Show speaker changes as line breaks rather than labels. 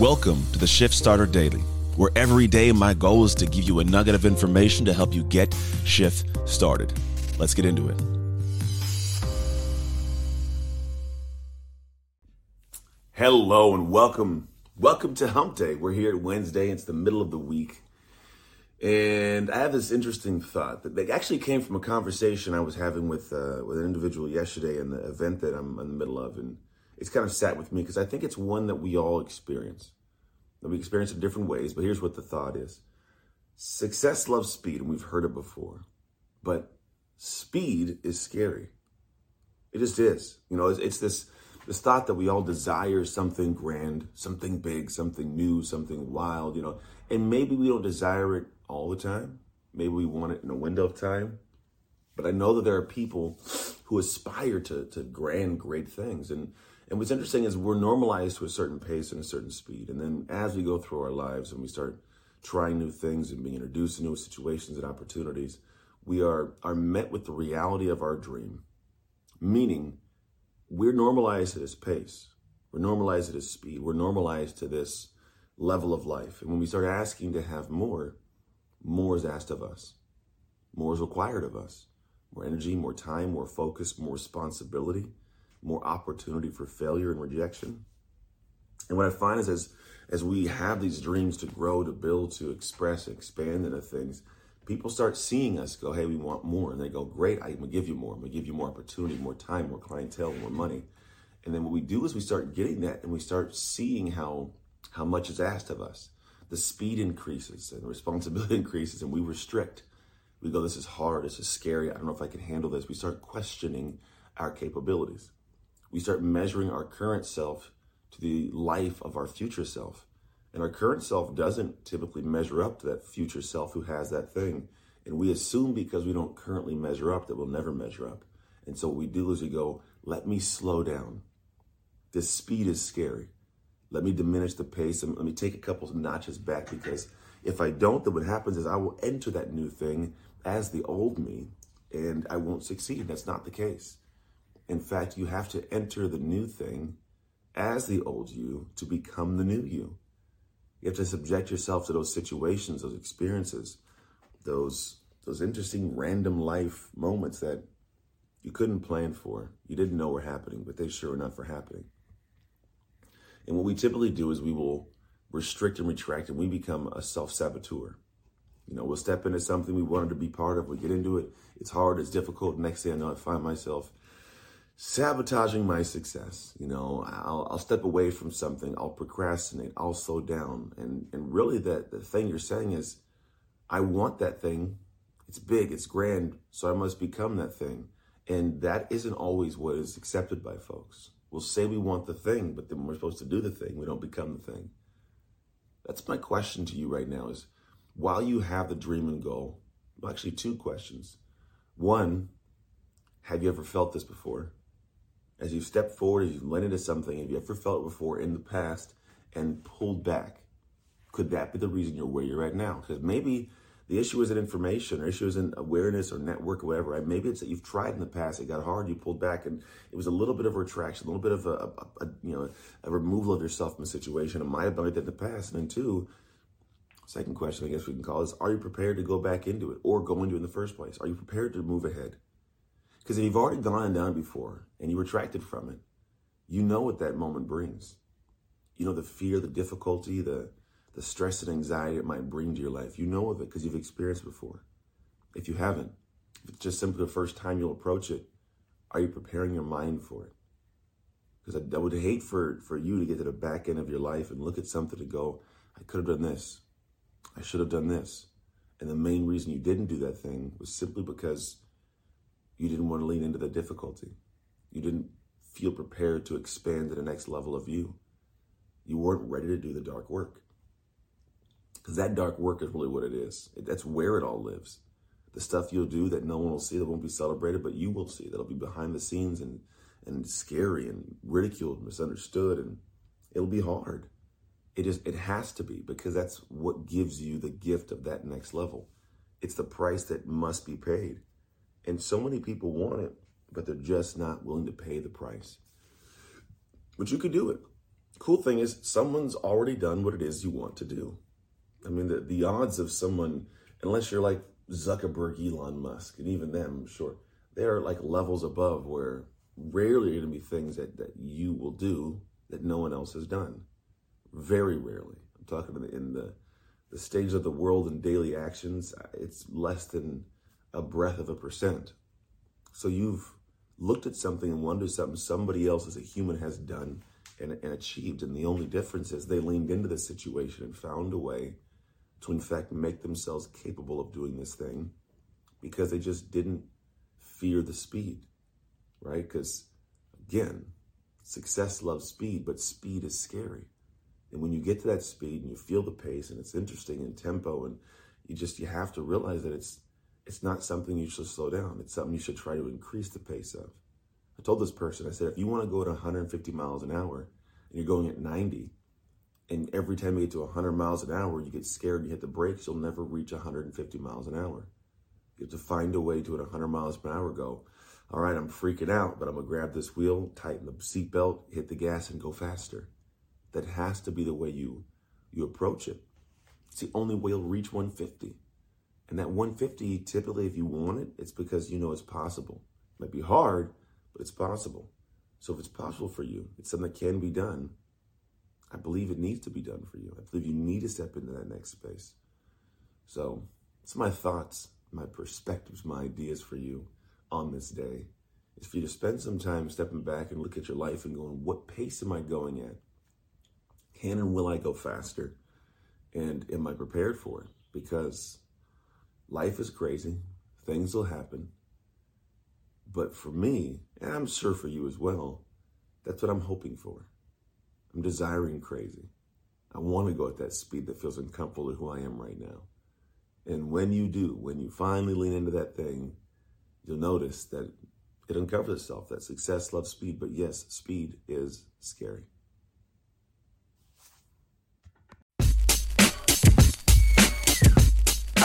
Welcome to the Shift Starter Daily, where every day my goal is to give you a nugget of information to help you get shift started. Let's get into it. Hello and welcome. Welcome to Hump Day. We're here at Wednesday. It's the middle of the week. And I have this interesting thought that actually came from a conversation I was having with uh, with an individual yesterday in the event that I'm in the middle of, and it's kind of sat with me because I think it's one that we all experience. That we experience in different ways, but here's what the thought is: success loves speed, and we've heard it before, but speed is scary. It just is. You know, it's, it's this this thought that we all desire something grand, something big, something new, something wild. You know, and maybe we don't desire it all the time. Maybe we want it in a window of time. But I know that there are people who aspire to, to grand, great things. And, and what's interesting is we're normalized to a certain pace and a certain speed. And then as we go through our lives and we start trying new things and being introduced to new situations and opportunities, we are, are met with the reality of our dream. Meaning, we're normalized to this pace. We're normalized to this speed. We're normalized to this level of life. And when we start asking to have more, more is asked of us, more is required of us. More energy, more time, more focus, more responsibility, more opportunity for failure and rejection. And what I find is as as we have these dreams to grow, to build, to express, expand into things, people start seeing us go, hey, we want more. And they go, great, I'm gonna give you more. I'm gonna give you more opportunity, more time, more clientele, more money. And then what we do is we start getting that and we start seeing how how much is asked of us the speed increases and the responsibility increases and we restrict. We go, this is hard, this is scary, I don't know if I can handle this. We start questioning our capabilities. We start measuring our current self to the life of our future self. And our current self doesn't typically measure up to that future self who has that thing. And we assume because we don't currently measure up that we'll never measure up. And so what we do is we go, let me slow down. This speed is scary. Let me diminish the pace and let me take a couple of notches back because if I don't, then what happens is I will enter that new thing as the old me and I won't succeed. That's not the case. In fact, you have to enter the new thing as the old you to become the new you. You have to subject yourself to those situations, those experiences, those those interesting random life moments that you couldn't plan for. You didn't know were happening, but they sure enough are happening. And what we typically do is we will restrict and retract and we become a self saboteur. You know, we'll step into something we wanted to be part of, we get into it, it's hard, it's difficult. Next thing I know, I find myself sabotaging my success. You know, I'll, I'll step away from something, I'll procrastinate, I'll slow down. And, and really, that the thing you're saying is, I want that thing. It's big, it's grand, so I must become that thing. And that isn't always what is accepted by folks. We'll say we want the thing, but then we're supposed to do the thing, we don't become the thing. That's my question to you right now is while you have the dream and goal, actually two questions. One, have you ever felt this before? As you've stepped forward, as you've led into something, have you ever felt it before in the past and pulled back? Could that be the reason you're where you're at now? Because maybe the issue isn't information or issue isn't awareness or network or whatever. Right? Maybe it's that you've tried in the past, it got hard, you pulled back, and it was a little bit of a retraction, a little bit of a, a, a you know a removal of yourself from a situation. It might have been like that in the past. And then two, second question, I guess we can call is: Are you prepared to go back into it or go into it in the first place? Are you prepared to move ahead? Because if you've already gone down before and you retracted from it, you know what that moment brings. You know the fear, the difficulty, the the stress and anxiety it might bring to your life. You know of it because you've experienced before. If you haven't, if it's just simply the first time you'll approach it, are you preparing your mind for it? Because I, I, would hate for, for you to get to the back end of your life and look at something to go, I could have done this. I should have done this. And the main reason you didn't do that thing was simply because you didn't want to lean into the difficulty. You didn't feel prepared to expand to the next level of you. You weren't ready to do the dark work. Because that dark work is really what it is. That's where it all lives. The stuff you'll do that no one will see, that won't be celebrated, but you will see. That'll be behind the scenes and, and scary and ridiculed misunderstood. And it'll be hard. It is it has to be because that's what gives you the gift of that next level. It's the price that must be paid. And so many people want it, but they're just not willing to pay the price. But you could do it. Cool thing is, someone's already done what it is you want to do. I mean, the, the odds of someone, unless you're like Zuckerberg, Elon Musk, and even them, sure, they're like levels above where rarely are going to be things that, that you will do that no one else has done. Very rarely. I'm talking in the, in the, the stage of the world and daily actions, it's less than a breath of a percent. So you've looked at something and wondered something somebody else as a human has done and, and achieved. And the only difference is they leaned into the situation and found a way to, in fact, make themselves capable of doing this thing because they just didn't fear the speed, right? Because again, success loves speed, but speed is scary. And when you get to that speed and you feel the pace and it's interesting in tempo and you just you have to realize that it's it's not something you should slow down. It's something you should try to increase the pace of. I told this person, I said, if you want to go at 150 miles an hour and you're going at 90, and every time you get to 100 miles an hour, you get scared, you hit the brakes, you'll never reach 150 miles an hour. You have to find a way to at 100 miles per hour go, all right, I'm freaking out, but I'm going to grab this wheel, tighten the seatbelt, hit the gas, and go faster. That has to be the way you, you approach it. It's the only way you'll reach 150. And that 150, typically, if you want it, it's because you know it's possible. It might be hard, but it's possible. So if it's possible for you, it's something that can be done. I believe it needs to be done for you. I believe you need to step into that next space. So it's my thoughts, my perspectives, my ideas for you on this day. Is for you to spend some time stepping back and look at your life and going, what pace am I going at? Can and will I go faster? And am I prepared for it? Because life is crazy, things will happen. But for me, and I'm sure for you as well, that's what I'm hoping for. I'm desiring crazy. I want to go at that speed that feels uncomfortable to who I am right now. And when you do, when you finally lean into that thing, you'll notice that it uncovers itself that success loves speed. But yes, speed is scary.